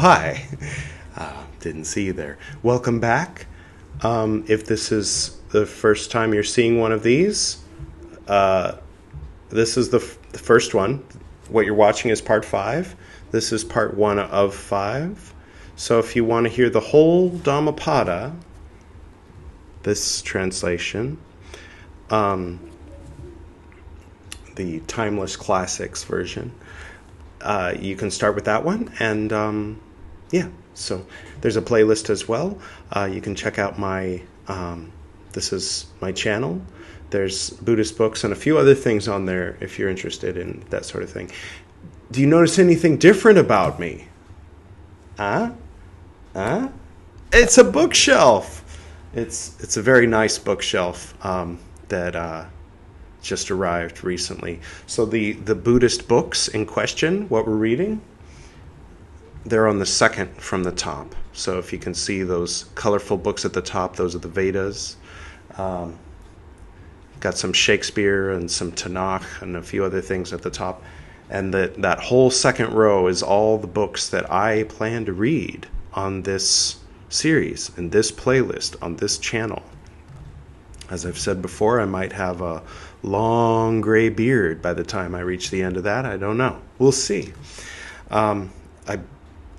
hi. Uh, didn't see you there. Welcome back. Um, if this is the first time you're seeing one of these, uh, this is the, f- the first one. What you're watching is part five. This is part one of five. So if you want to hear the whole Dhammapada, this translation, um, the Timeless Classics version, uh, you can start with that one. And um, yeah, so there's a playlist as well. Uh, you can check out my, um, this is my channel. There's Buddhist books and a few other things on there if you're interested in that sort of thing. Do you notice anything different about me? Huh? Huh? It's a bookshelf. It's it's a very nice bookshelf um, that uh, just arrived recently. So the the Buddhist books in question, what we're reading, they're on the second from the top. So if you can see those colorful books at the top, those are the Vedas. Um, got some Shakespeare and some Tanakh and a few other things at the top. And that, that whole second row is all the books that I plan to read on this series, in this playlist, on this channel. As I've said before, I might have a long gray beard by the time I reach the end of that. I don't know. We'll see. Um, I,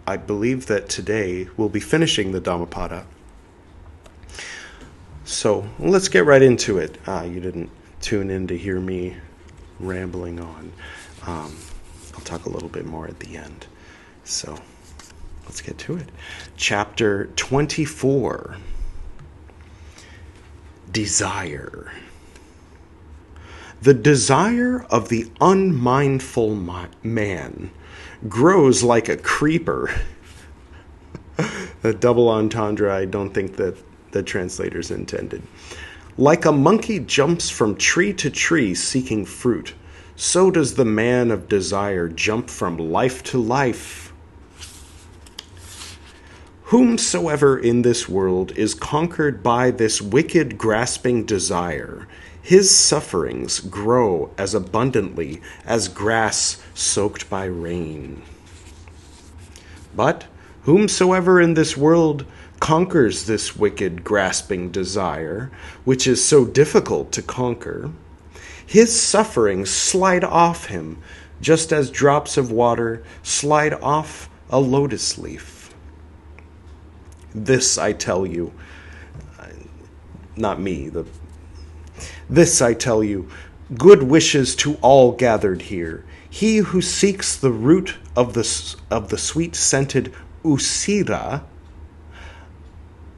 I believe that today we'll be finishing the Dhammapada. So let's get right into it. Uh, you didn't tune in to hear me rambling on. Um, I'll talk a little bit more at the end. So let's get to it. Chapter 24 Desire. The desire of the unmindful man grows like a creeper. a double entendre, I don't think that the translators intended. Like a monkey jumps from tree to tree seeking fruit, so does the man of desire jump from life to life. Whomsoever in this world is conquered by this wicked grasping desire, his sufferings grow as abundantly as grass soaked by rain. But whomsoever in this world conquers this wicked grasping desire, which is so difficult to conquer, his sufferings slide off him just as drops of water slide off a lotus leaf. This I tell you, uh, not me, the this I tell you, good wishes to all gathered here. He who seeks the root of the, of the sweet scented usira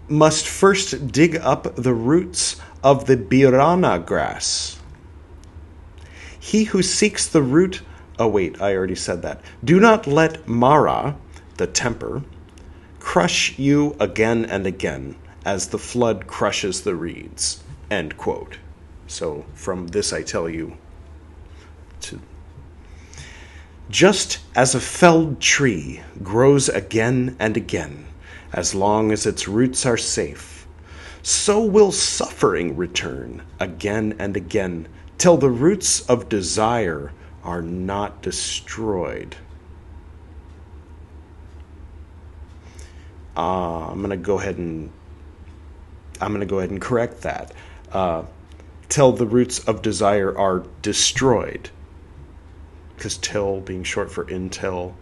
must first dig up the roots of the birana grass. He who seeks the root, oh wait, I already said that. Do not let Mara, the temper, crush you again and again as the flood crushes the reeds. End quote. So from this I tell you to just as a felled tree grows again and again as long as its roots are safe, so will suffering return again and again till the roots of desire are not destroyed. Uh, I'm gonna go ahead and I'm gonna go ahead and correct that. Uh, till the roots of desire are destroyed. Because till being short for until,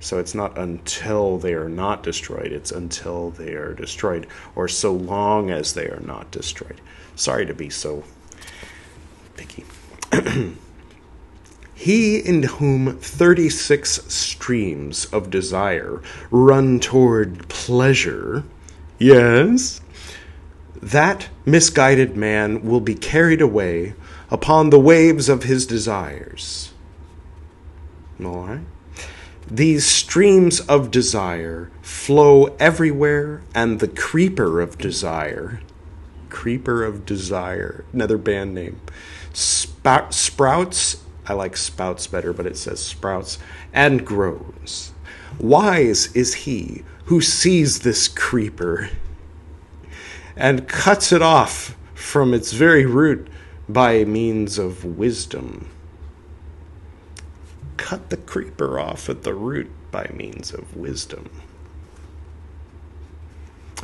so it's not until they are not destroyed, it's until they are destroyed, or so long as they are not destroyed. Sorry to be so picky. he in whom 36 streams of desire run toward pleasure, yes, that misguided man will be carried away upon the waves of his desires. All right? These streams of desire flow everywhere, and the creeper of desire, creeper of desire, another band name, spout, sprouts. I like spouts better, but it says sprouts and grows. Wise is he who sees this creeper and cuts it off from its very root by means of wisdom. cut the creeper off at the root by means of wisdom.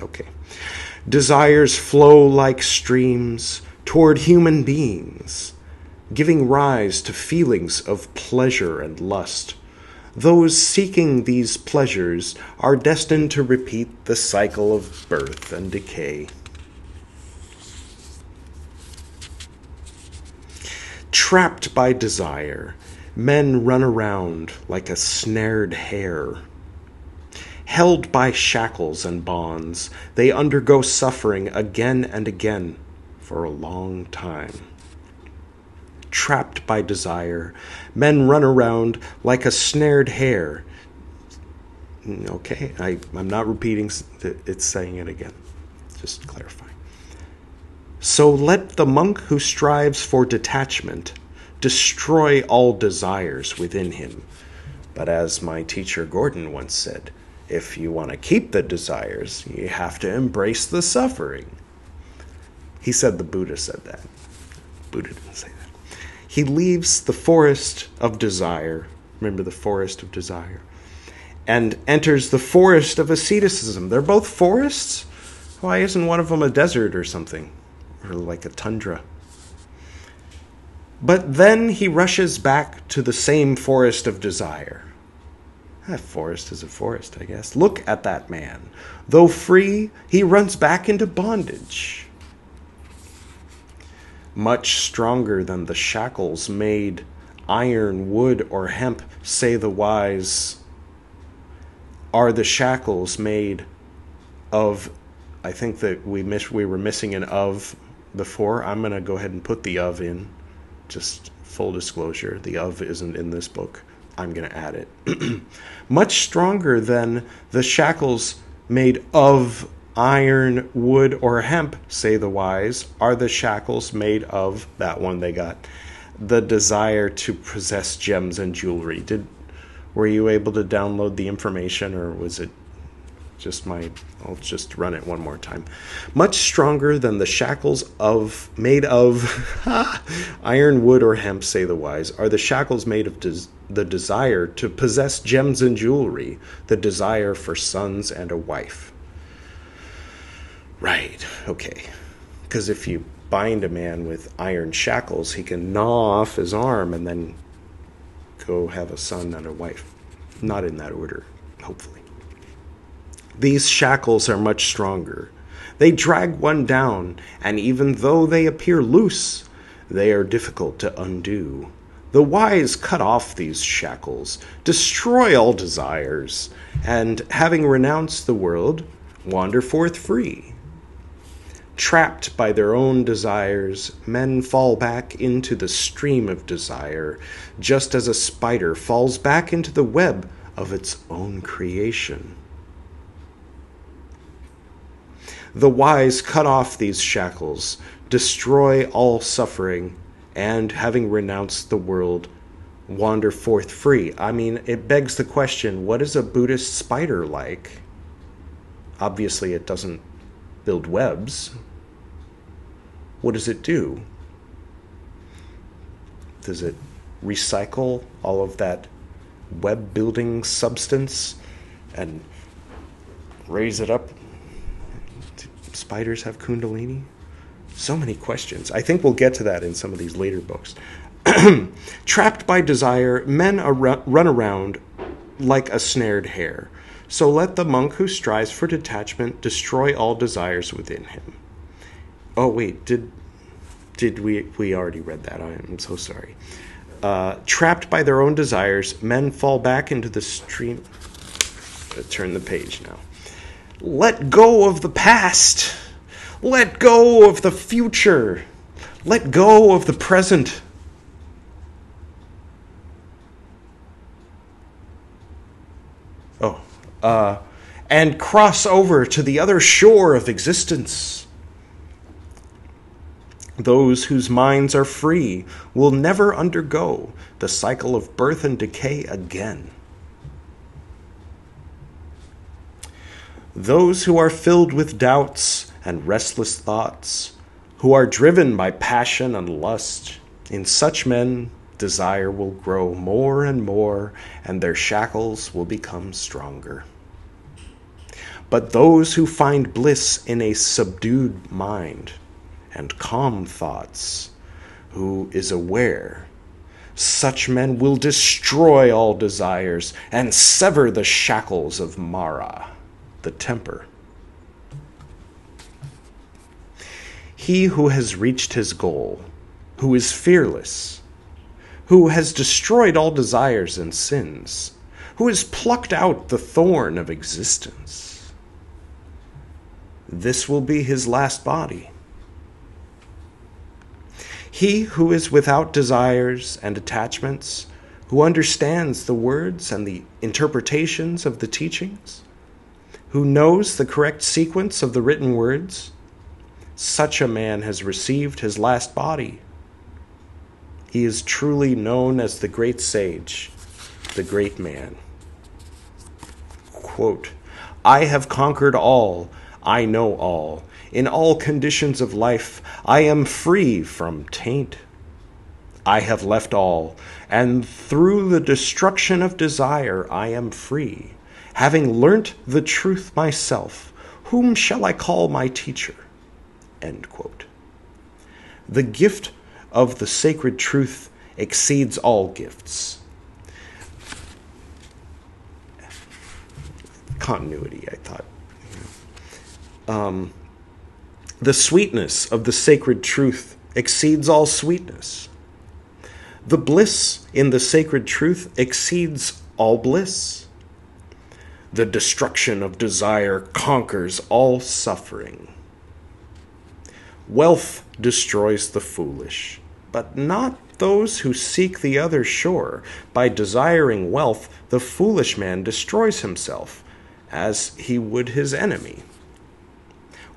Okay. Desires flow like streams toward human beings, giving rise to feelings of pleasure and lust. Those seeking these pleasures are destined to repeat the cycle of birth and decay. Trapped by desire, men run around like a snared hare. Held by shackles and bonds, they undergo suffering again and again for a long time. Trapped by desire, men run around like a snared hare. Mm, okay, I, I'm not repeating, it's saying it again. Just clarifying. So let the monk who strives for detachment destroy all desires within him. But as my teacher Gordon once said, if you want to keep the desires, you have to embrace the suffering. He said the Buddha said that. Buddha didn't say that. He leaves the forest of desire. Remember the forest of desire. And enters the forest of asceticism. They're both forests? Why isn't one of them a desert or something? Or like a tundra? But then he rushes back to the same forest of desire. A forest is a forest, I guess. Look at that man. Though free, he runs back into bondage much stronger than the shackles made iron, wood, or hemp, say the wise, are the shackles made of. I think that we miss, we were missing an of before. I'm going to go ahead and put the of in. Just full disclosure, the of isn't in this book. I'm going to add it. Much stronger than the shackles made of iron, wood, or hemp, say the wise, are the shackles made of that one they got. The desire to possess gems and jewelry. Did were you able to download the information or was it just my I'll just run it one more time. Much stronger than the shackles of made of iron, wood, or hemp, say the wise, are the shackles made of des- the desire to possess gems and jewelry, the desire for sons and a wife. Right, okay. Because if you bind a man with iron shackles, he can gnaw off his arm and then go have a son and a wife. Not in that order, hopefully. These shackles are much stronger. They drag one down, and even though they appear loose, they are difficult to undo. The wise cut off these shackles, destroy all desires, and having renounced the world, wander forth free. Trapped by their own desires, men fall back into the stream of desire, just as a spider falls back into the web of its own creation. The wise cut off these shackles, destroy all suffering, and having renounced the world, wander forth free. I mean, it begs the question what is a Buddhist spider like? Obviously, it doesn't build webs. What does it do? Does it recycle all of that web building substance and raise it up? Spiders have kundalini? So many questions. I think we'll get to that in some of these later books. Trapped by desire, men run around like a snared hare. So let the monk who strives for detachment destroy all desires within him. Oh wait, did did we we already read that? I am so sorry. Uh, trapped by their own desires, men fall back into the stream. turn the page now. Let go of the past. Let go of the future. Let go of the present. Oh, uh, and cross over to the other shore of existence. Those whose minds are free will never undergo the cycle of birth and decay again. Those who are filled with doubts and restless thoughts, who are driven by passion and lust, in such men desire will grow more and more, and their shackles will become stronger. But those who find bliss in a subdued mind and calm thoughts, who is aware, such men will destroy all desires and sever the shackles of Mara, the temper. He who has reached his goal, who is fearless, who has destroyed all desires and sins, who has plucked out the thorn of existence. This will be his last body. He who is without desires and attachments, who understands the words and the interpretations of the teachings, who knows the correct sequence of the written words, such a man has received his last body he is truly known as the great sage, the great man. Quote, I have conquered all, I know all. In all conditions of life, I am free from taint. I have left all, and through the destruction of desire, I am free. Having learnt the truth myself, whom shall I call my teacher? The gift of the sacred truth exceeds all gifts. Continuity, I thought. Um, the sweetness of the sacred truth exceeds all sweetness. The bliss in the sacred truth exceeds all bliss. The destruction of desire conquers all suffering. Wealth destroys the foolish but not those who seek the other shore. By desiring wealth, the foolish man destroys himself, as he would his enemy.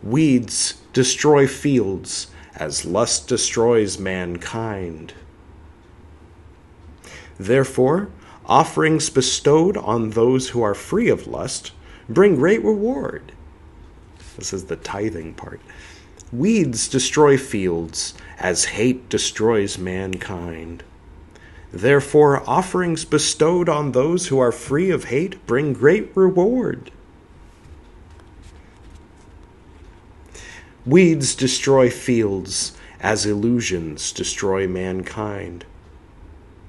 Weeds destroy fields, as lust destroys mankind. Therefore, offerings bestowed on those who are free of lust bring great reward. This is the tithing part. Weeds destroy fields, as hate destroys mankind. Therefore, offerings bestowed on those who are free of hate bring great reward. Weeds destroy fields, as illusions destroy mankind.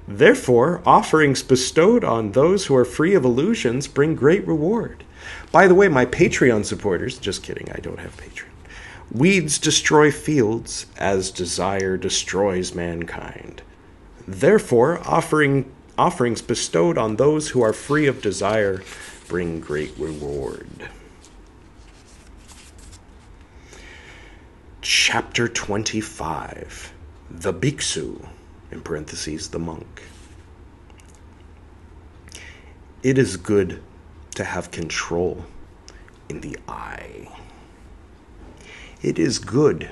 Therefore, offerings bestowed on those who are free of illusions bring great reward. By the way, my Patreon supporters, just kidding, I don't have Patreon. Weeds destroy fields as desire destroys mankind. Therefore, offering, offerings bestowed on those who are free of desire bring great reward. Chapter 25 The Bhiksu, in parentheses, the monk. It is good to have control in the eye. It is good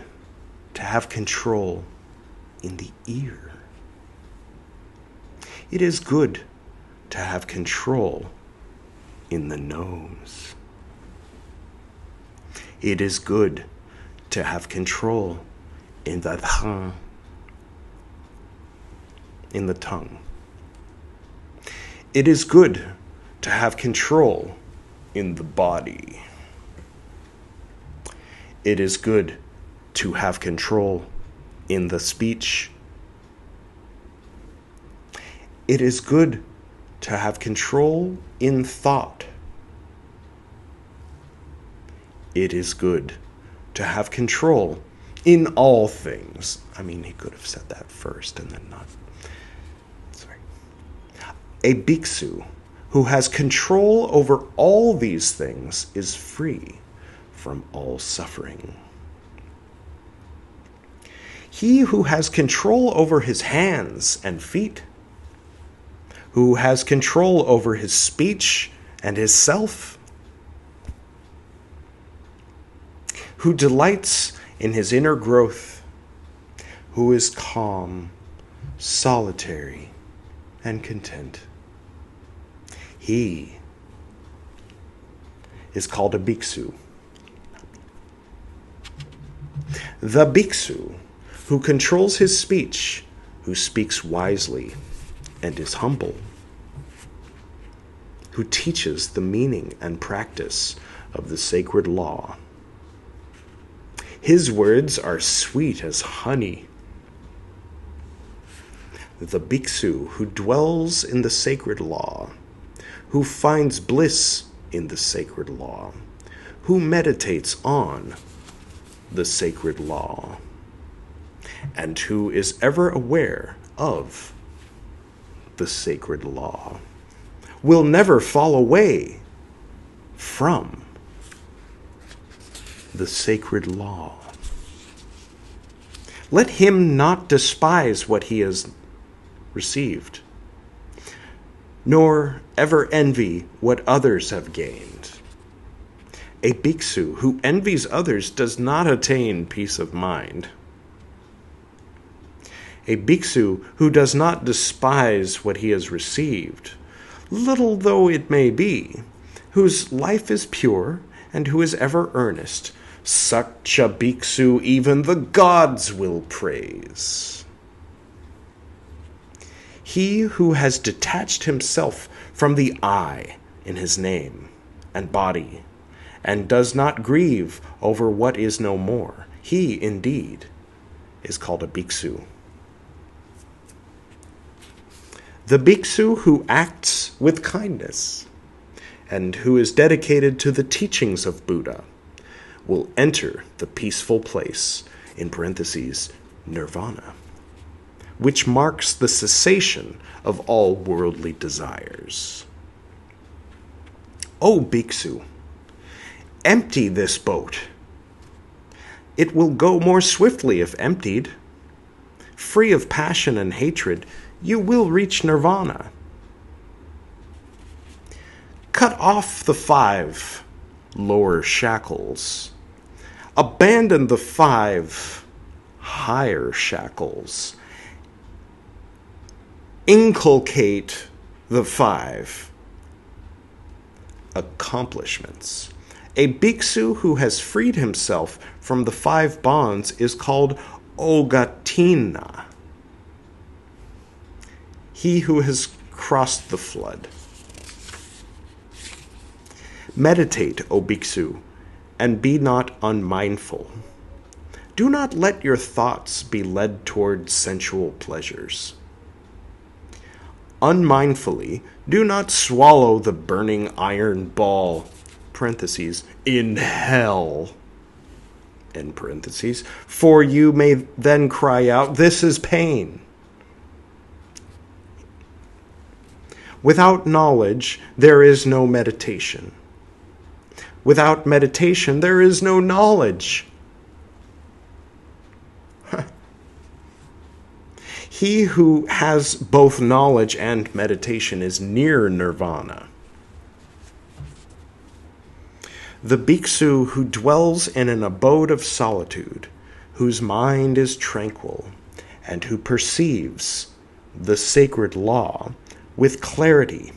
to have control in the ear. It is good to have control in the nose. It is good to have control in the tongue. In the tongue. It is good to have control in the body it is good to have control in the speech. It is good to have control in thought. It is good to have control in all things. I mean, he could have said that first and then not. A bhiksu who has control over all these things is free from all suffering. He who has control over his hands and feet, who has control over his speech and his self, who delights in his inner growth, who is calm, solitary, and content. He is called a bhiksu. The bhiksu, who controls his speech, who speaks wisely and is humble, who teaches the meaning and practice of the sacred law. His words are sweet as honey. The bhiksu who dwells in the sacred law, who finds bliss in the sacred law, who meditates on the sacred law, and who is ever aware of the sacred law, will never fall away from the sacred law. Let him not despise what he has received, nor ever envy what others have gained. A bhiksu who envies others does not attain peace of mind. A bhiksu who does not despise what he has received, little though it may be, whose life is pure and who is ever earnest, such a bhiksu even the gods will praise. He who has detached himself from the I in his name and body, and does not grieve over what is no more, he indeed is called a bhiksu. The bhiksu who acts with kindness and who is dedicated to the teachings of Buddha will enter the peaceful place, in parentheses, nirvana, which marks the cessation of all worldly desires. O Bhiksu, empty this boat. It will go more swiftly if emptied. Free of passion and hatred, you will reach nirvana. Cut off the five lower shackles abandon the five higher shackles, inculcate the five accomplishments. A bhiksu who has freed himself from the five bonds is called Ogatina. He who has crossed the flood. Meditate, O bhiksu, and be not unmindful. Do not let your thoughts be led toward sensual pleasures. Unmindfully, do not swallow the burning iron ball, parentheses, in hell, in parentheses, for you may then cry out, This is pain. Without knowledge, there is no meditation. Without meditation, there is no knowledge. He who has both knowledge and meditation is near nirvana. The bhiksu who dwells in an abode of solitude, whose mind is tranquil, and who perceives the sacred law with clarity,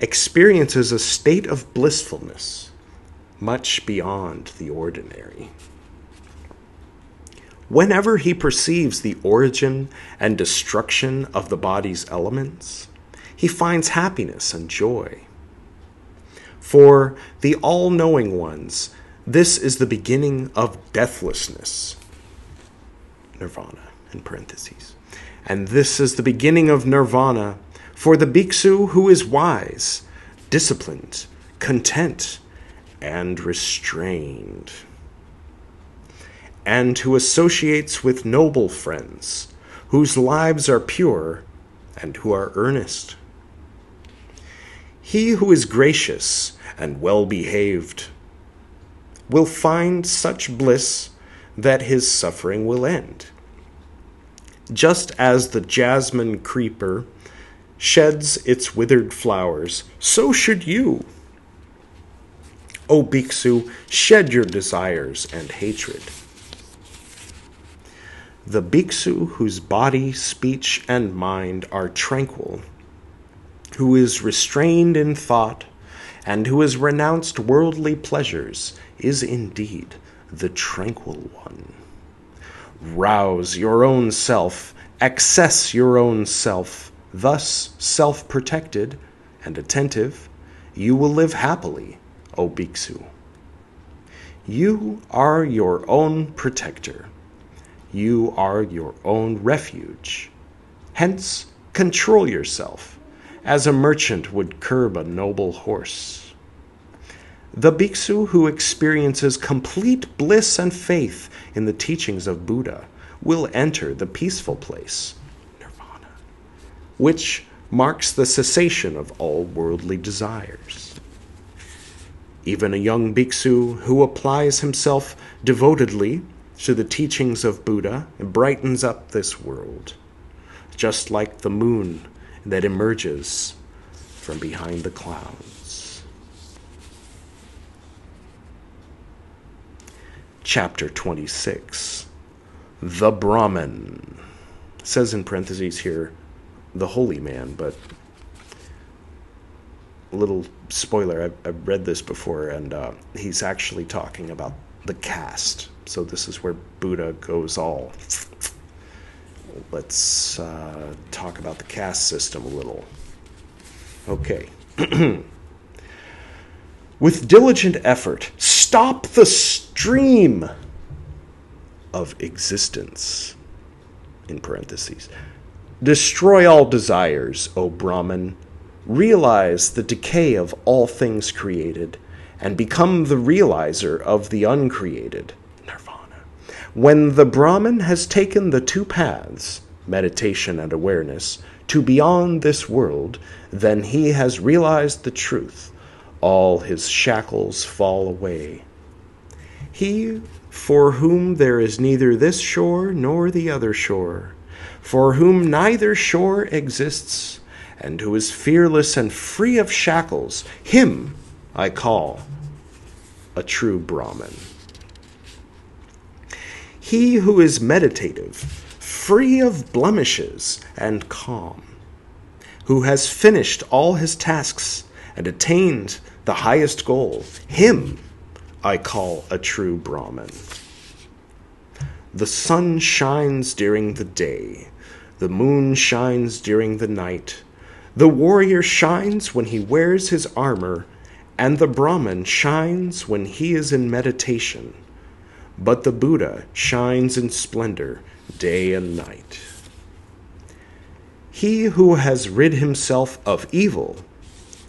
experiences a state of blissfulness much beyond the ordinary. Whenever he perceives the origin and destruction of the body's elements, he finds happiness and joy. For the all knowing ones, this is the beginning of deathlessness. Nirvana, in parentheses. And this is the beginning of nirvana for the bhiksu who is wise, disciplined, content, and restrained, and who associates with noble friends, whose lives are pure and who are earnest. He who is gracious and well behaved will find such bliss that his suffering will end. Just as the jasmine creeper sheds its withered flowers, so should you O Bhiksu, shed your desires and hatred. The Bhiksu whose body, speech, and mind are tranquil, who is restrained in thought, and who has renounced worldly pleasures, is indeed the tranquil one. Rouse your own self access your own self, thus self protected and attentive, you will live happily, O Bhiksu. You are your own protector. You are your own refuge. Hence, control yourself, as a merchant would curb a noble horse. The bhiksu who experiences complete bliss and faith in the teachings of Buddha will enter the peaceful place, nirvana, which marks the cessation of all worldly desires. Even a young bhiksu who applies himself devotedly to the teachings of Buddha brightens up this world, just like the moon that emerges from behind the clouds. Chapter 26 The Brahman says in parentheses here, the holy man, but little spoiler I've, I've read this before, and uh, he's actually talking about the caste. So this is where Buddha goes all. Let's uh, talk about the caste system a little. Okay. With diligent effort, stop the stream of existence. In parentheses. Destroy all desires, O Brahman. Realize the decay of all things created, and become the realizer of the uncreated. When the Brahman has taken the two paths, meditation and awareness, to beyond this world, then he has realized the truth. All his shackles fall away. He for whom there is neither this shore nor the other shore, for whom neither shore exists, and who is fearless and free of shackles, him I call a true Brahman. He who is meditative, free of blemishes, and calm, who has finished all his tasks and attained the highest goal, him I call a true Brahman. The sun shines during the day, the moon shines during the night. The warrior shines when he wears his armor, and the Brahman shines when he is in meditation. But the Buddha shines in splendor day and night. He who has rid himself of evil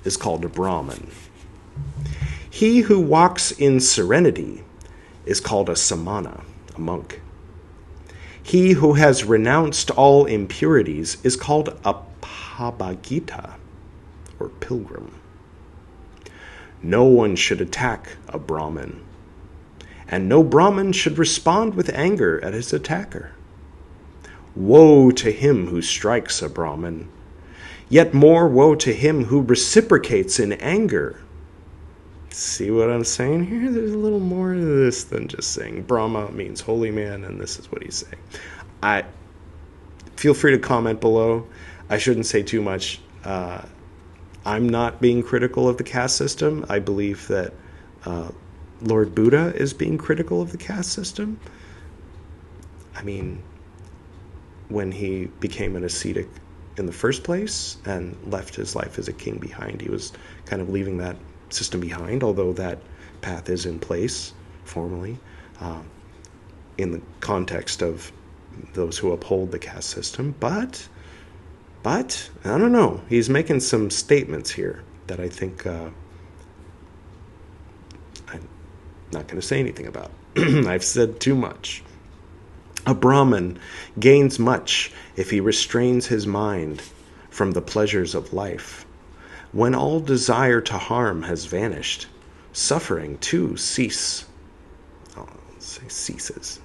is called a Brahman. He who walks in serenity is called a samana, a monk. He who has renounced all impurities is called a pabagita, or pilgrim. No one should attack a Brahmin, and no Brahmin should respond with anger at his attacker. Woe to him who strikes a Brahmin, yet more woe to him who reciprocates in anger See what I'm saying here? There's a little more to this than just saying Brahma means holy man, and this is what he's saying. I feel free to comment below. I shouldn't say too much. Uh, I'm not being critical of the caste system. I believe that uh, Lord Buddha is being critical of the caste system. I mean, when he became an ascetic in the first place and left his life as a king behind, he was kind of leaving that system behind, although that path is in place formally uh, in the context of those who uphold the caste system. But, but I don't know. He's making some statements here that I think uh, I'm not going to say anything about. I've said too much. A Brahmin gains much if he restrains his mind from the pleasures of life when all desire to harm has vanished, suffering too cease. Oh, ceases.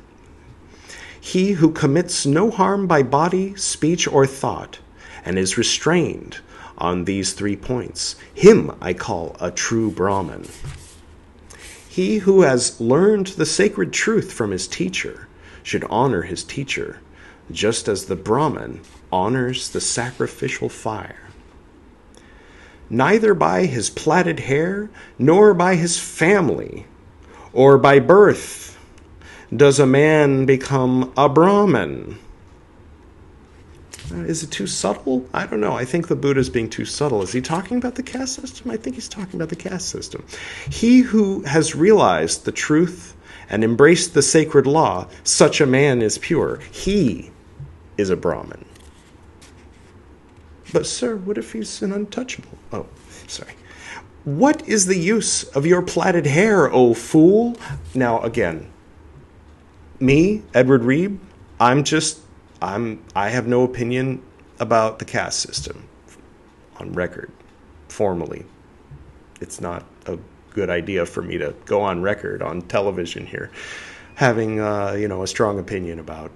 He who commits no harm by body, speech, or thought, and is restrained on these three points, him I call a true Brahman. He who has learned the sacred truth from his teacher should honor his teacher, just as the Brahman honors the sacrificial fire neither by his plaited hair, nor by his family, or by birth, does a man become a Brahmin. Uh, is it too subtle? I don't know. I think the Buddha is being too subtle. Is he talking about the caste system? I think he's talking about the caste system. He who has realized the truth and embraced the sacred law, such a man is pure. He is a Brahmin. But, sir, what if he's an untouchable? Oh, sorry. What is the use of your plaited hair, O fool? Now, again, me, Edward Reeb, I'm just, I'm, I have no opinion about the caste system on record, formally. It's not a good idea for me to go on record on television here, having, uh, you know, a strong opinion about,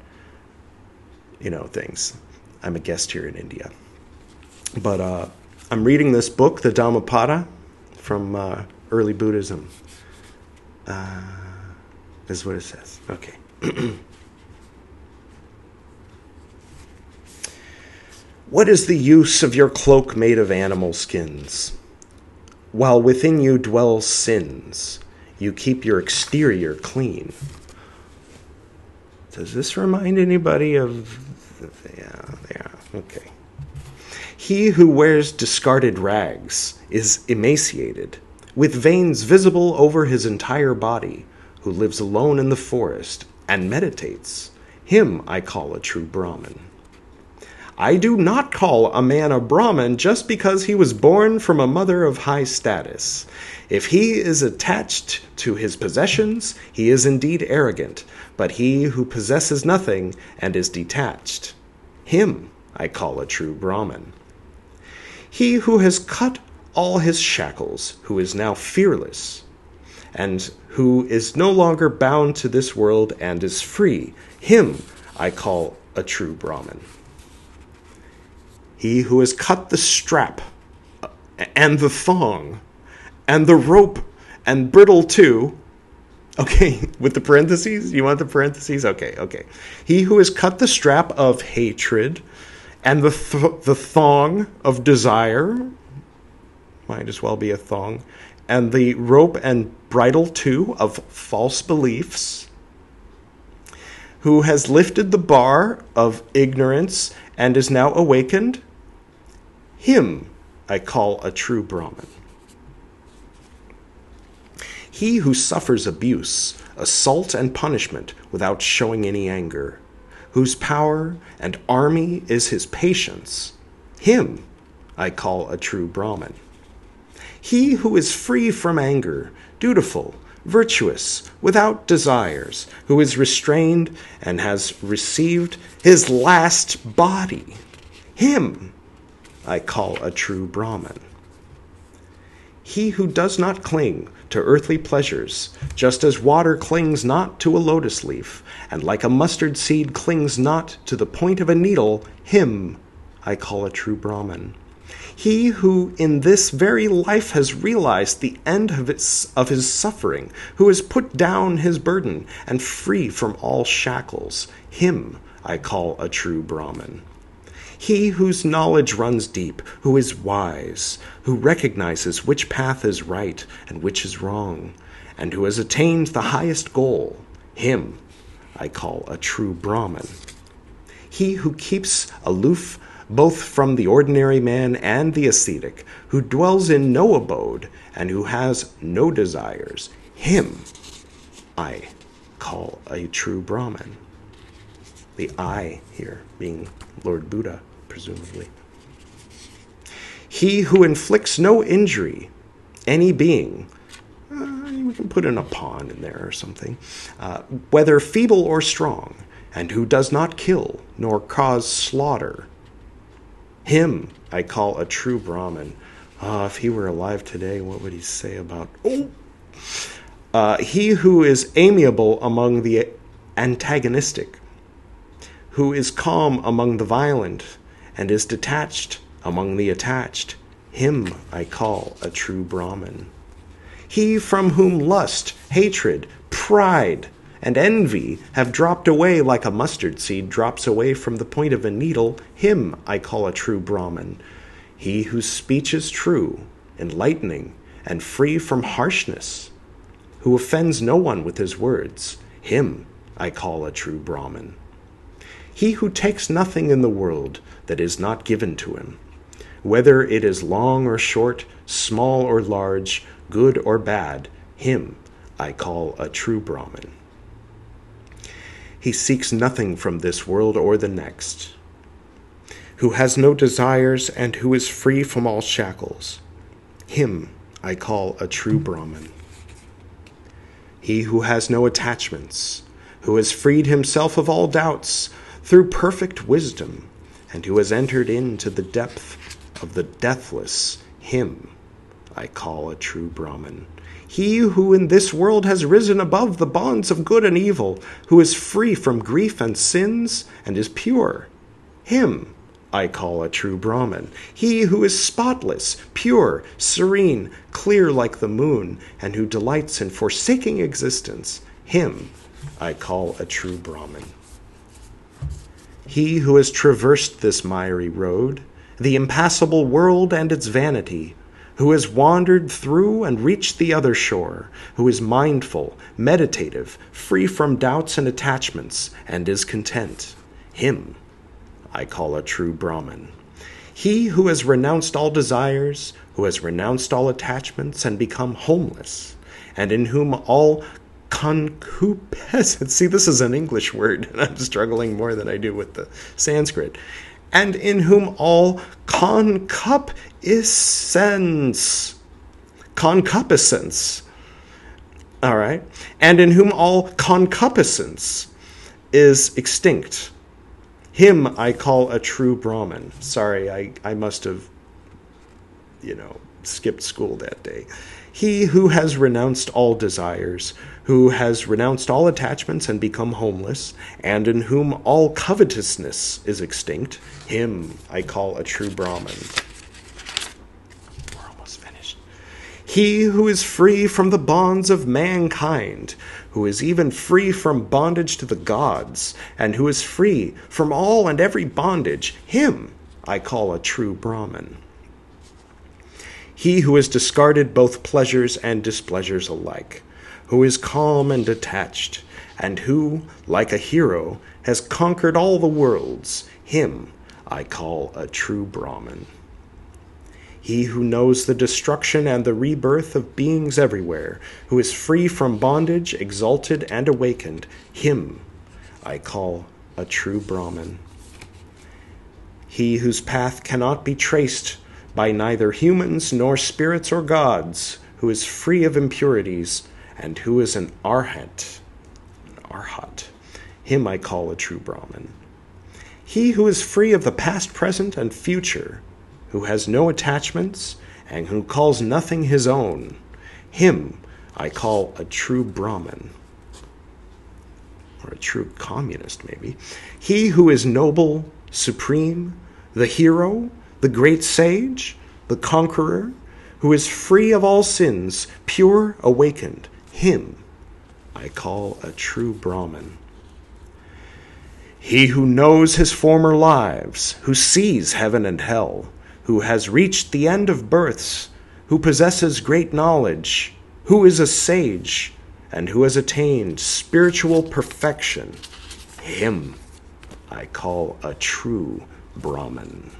you know, things. I'm a guest here in India. But uh, I'm reading this book, the Dhammapada, from uh, early Buddhism. Uh, is what it says. Okay. what is the use of your cloak made of animal skins? While within you dwell sins, you keep your exterior clean. Does this remind anybody of. Yeah, yeah, okay. He who wears discarded rags is emaciated, with veins visible over his entire body, who lives alone in the forest and meditates. Him I call a true Brahmin. I do not call a man a Brahmin just because he was born from a mother of high status. If he is attached to his possessions, he is indeed arrogant, but he who possesses nothing and is detached, him I call a true Brahmin. He who has cut all his shackles, who is now fearless, and who is no longer bound to this world and is free, him I call a true Brahmin. He who has cut the strap uh, and the thong and the rope and bridle too. Okay, with the parentheses? You want the parentheses? Okay, okay. He who has cut the strap of hatred and the, th- the thong of desire might as well be a thong and the rope and bridle too of false beliefs who has lifted the bar of ignorance and is now awakened him i call a true brahmin he who suffers abuse assault and punishment without showing any anger whose power and army is his patience, him I call a true Brahmin. He who is free from anger, dutiful, virtuous, without desires, who is restrained and has received his last body, him I call a true Brahman. He who does not cling to earthly pleasures, just as water clings not to a lotus leaf, and like a mustard seed clings not to the point of a needle, him I call a true Brahman. He who in this very life has realized the end of, its, of his suffering, who has put down his burden and free from all shackles, him I call a true Brahmin. He whose knowledge runs deep, who is wise, who recognizes which path is right and which is wrong, and who has attained the highest goal, him I call a true Brahmin. He who keeps aloof both from the ordinary man and the ascetic, who dwells in no abode and who has no desires, him I call a true Brahmin. The I here being Lord Buddha presumably. He who inflicts no injury, any being, uh, we can put in a pawn in there or something, uh, whether feeble or strong, and who does not kill nor cause slaughter. Him I call a true Brahmin. Ah, if he were alive today, what would he say about? Oh, uh, he who is amiable among the antagonistic, who is calm among the violent, and is detached among the attached, him I call a true Brahman. He from whom lust, hatred, pride, and envy have dropped away like a mustard seed drops away from the point of a needle, him I call a true Brahman. He whose speech is true, enlightening, and free from harshness, who offends no one with his words, him I call a true Brahmin. He who takes nothing in the world that is not given to him. Whether it is long or short, small or large, good or bad, him I call a true Brahmin. He seeks nothing from this world or the next, who has no desires and who is free from all shackles. Him I call a true Brahmin. He who has no attachments, who has freed himself of all doubts through perfect wisdom, and who has entered into the depth of the deathless, him I call a true Brahman. He who in this world has risen above the bonds of good and evil, who is free from grief and sins, and is pure, him I call a true Brahman. He who is spotless, pure, serene, clear like the moon, and who delights in forsaking existence, him I call a true Brahmin. He who has traversed this miry road, the impassable world and its vanity, who has wandered through and reached the other shore, who is mindful, meditative, free from doubts and attachments, and is content, him I call a true Brahman. He who has renounced all desires, who has renounced all attachments and become homeless, and in whom all concupiscence, see, this is an English word, and I'm struggling more than I do with the Sanskrit, and in whom all concupiscence, concupiscence, all right, and in whom all concupiscence is extinct. Him I call a true Brahmin. Sorry, I, I must have, you know, skipped school that day. He who has renounced all desires, who has renounced all attachments and become homeless, and in whom all covetousness is extinct, him I call a true Brahman. We're almost finished. He who is free from the bonds of mankind, who is even free from bondage to the gods, and who is free from all and every bondage, him I call a true Brahmin. He who has discarded both pleasures and displeasures alike, who is calm and detached, and who, like a hero, has conquered all the worlds, him I call a true Brahmin. He who knows the destruction and the rebirth of beings everywhere, who is free from bondage, exalted, and awakened, him I call a true Brahmin. He whose path cannot be traced by neither humans nor spirits or gods, who is free of impurities, and who is an arhat, an arhat, him I call a true Brahman. He who is free of the past, present, and future, who has no attachments, and who calls nothing his own, him I call a true Brahman Or a true communist, maybe. He who is noble, supreme, the hero, the great sage, the conqueror, who is free of all sins, pure, awakened, him I call a true Brahman. He who knows his former lives, who sees heaven and hell, who has reached the end of births, who possesses great knowledge, who is a sage, and who has attained spiritual perfection, him I call a true Brahmin.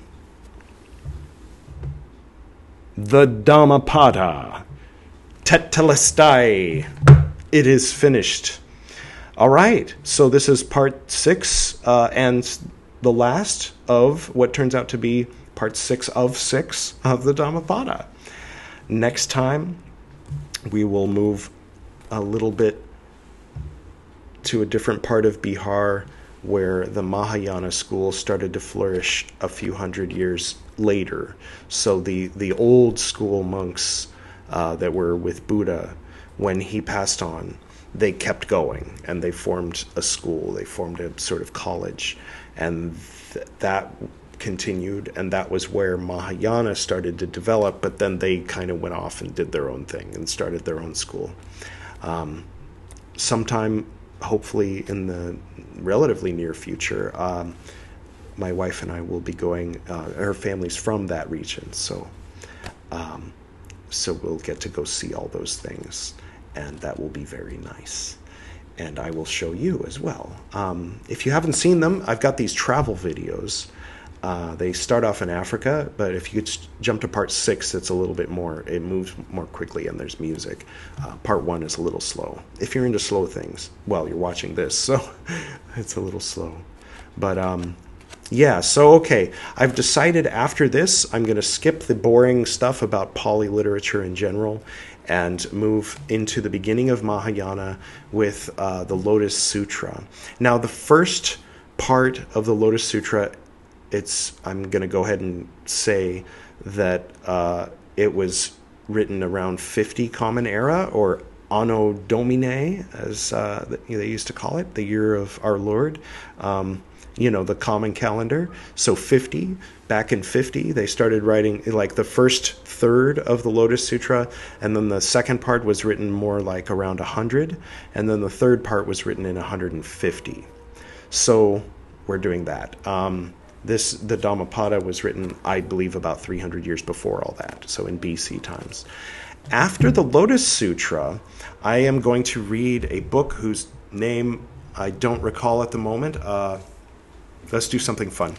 The Dhammapada, Tetelestai. It is finished. All right, so this is part six uh, and the last of what turns out to be part six of six of the Dhammapada. Next time, we will move a little bit to a different part of Bihar where the Mahayana school started to flourish a few hundred years later. So the, the old school monks uh, that were with Buddha when he passed on, they kept going and they formed a school, they formed a sort of college. And th- that continued, and that was where Mahayana started to develop. But then they kind of went off and did their own thing and started their own school. Um, sometime, hopefully, in the relatively near future, um, my wife and I will be going. Uh, her family's from that region, so um, so we'll get to go see all those things, and that will be very nice. and I will show you as well. Um, if you haven't seen them, I've got these travel videos. Uh, they start off in Africa, but if you jump to part six, it's a little bit more, it moves more quickly and there's music. Uh, part one is a little slow. If you're into slow things, well, you're watching this, so it's a little slow. But um, yeah, so okay, I've decided after this, I'm going to skip the boring stuff about Pali literature in general and move into the beginning of Mahayana with uh, the Lotus Sutra. Now, the first part of the Lotus Sutra, it's I'm going to go ahead and say that uh, it was written around 50 Common Era or Anno Domini, as uh, they used to call it, the year of our Lord. Um, you know the common calendar. So 50 back in 50 they started writing like the first third of the lotus sutra and then the second part was written more like around 100 and then the third part was written in 150 so we're doing that. Um, this the dhammapada was written i believe about 300 years before all that so in bc times after the lotus sutra i am going to read a book whose name i don't recall at the moment uh, let's do something fun.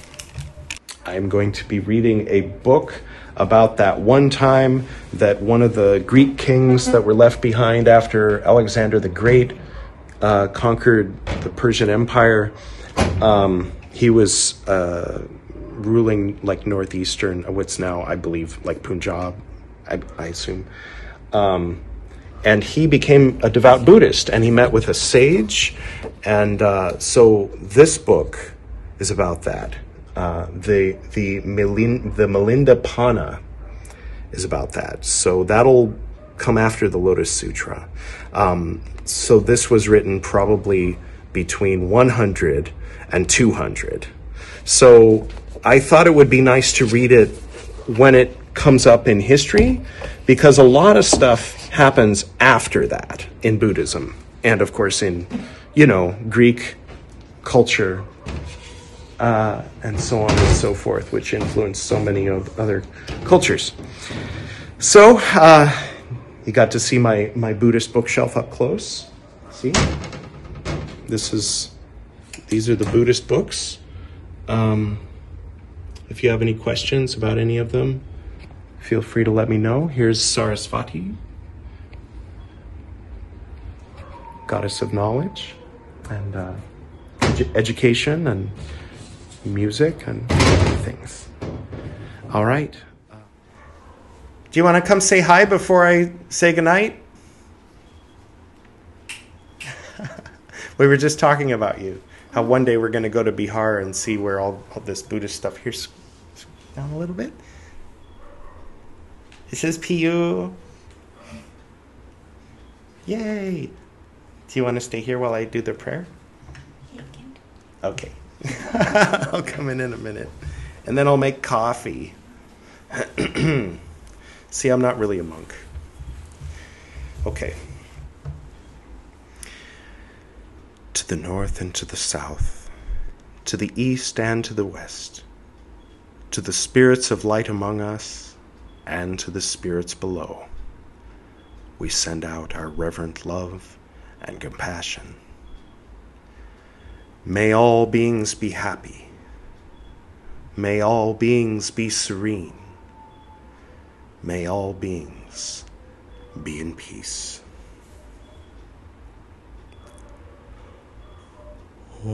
I'm going to be reading a book about that one time that one of the Greek kings that were left behind after Alexander the Great uh, conquered the Persian Empire. Um, he was uh, ruling like northeastern, what's now, I believe, like Punjab, I, I assume. Um, and he became a devout Buddhist and he met with a sage. And uh, so this book is about that. Uh, the the Milin, the Milinda Panha is about that. So that'll come after the Lotus Sutra. Um, so this was written probably between 100 and 200. So I thought it would be nice to read it when it comes up in history because a lot of stuff happens after that in Buddhism and of course in you know Greek culture uh, and so on and so forth, which influenced so many of other cultures. So uh, you got to see my, my Buddhist bookshelf up close. See, this is these are the Buddhist books. Um, if you have any questions about any of them, feel free to let me know. Here's Sarasvati, goddess of knowledge and uh, education and music and things. All right. Do you want to come say hi before I say goodnight? We were just talking about you. How one day we're going to go to Bihar and see where all, all this Buddhist stuff here's down a little bit. It says PU. Yay! Do you want to stay here while I do the prayer? Okay. I'll come in in a minute. And then I'll make coffee. See, I'm not really a monk. Okay. To the north and to the south, to the east and to the west, to the spirits of light among us and to the spirits below, we send out our reverent love and compassion. May all beings be happy. May all beings be serene. May all beings be in peace. Good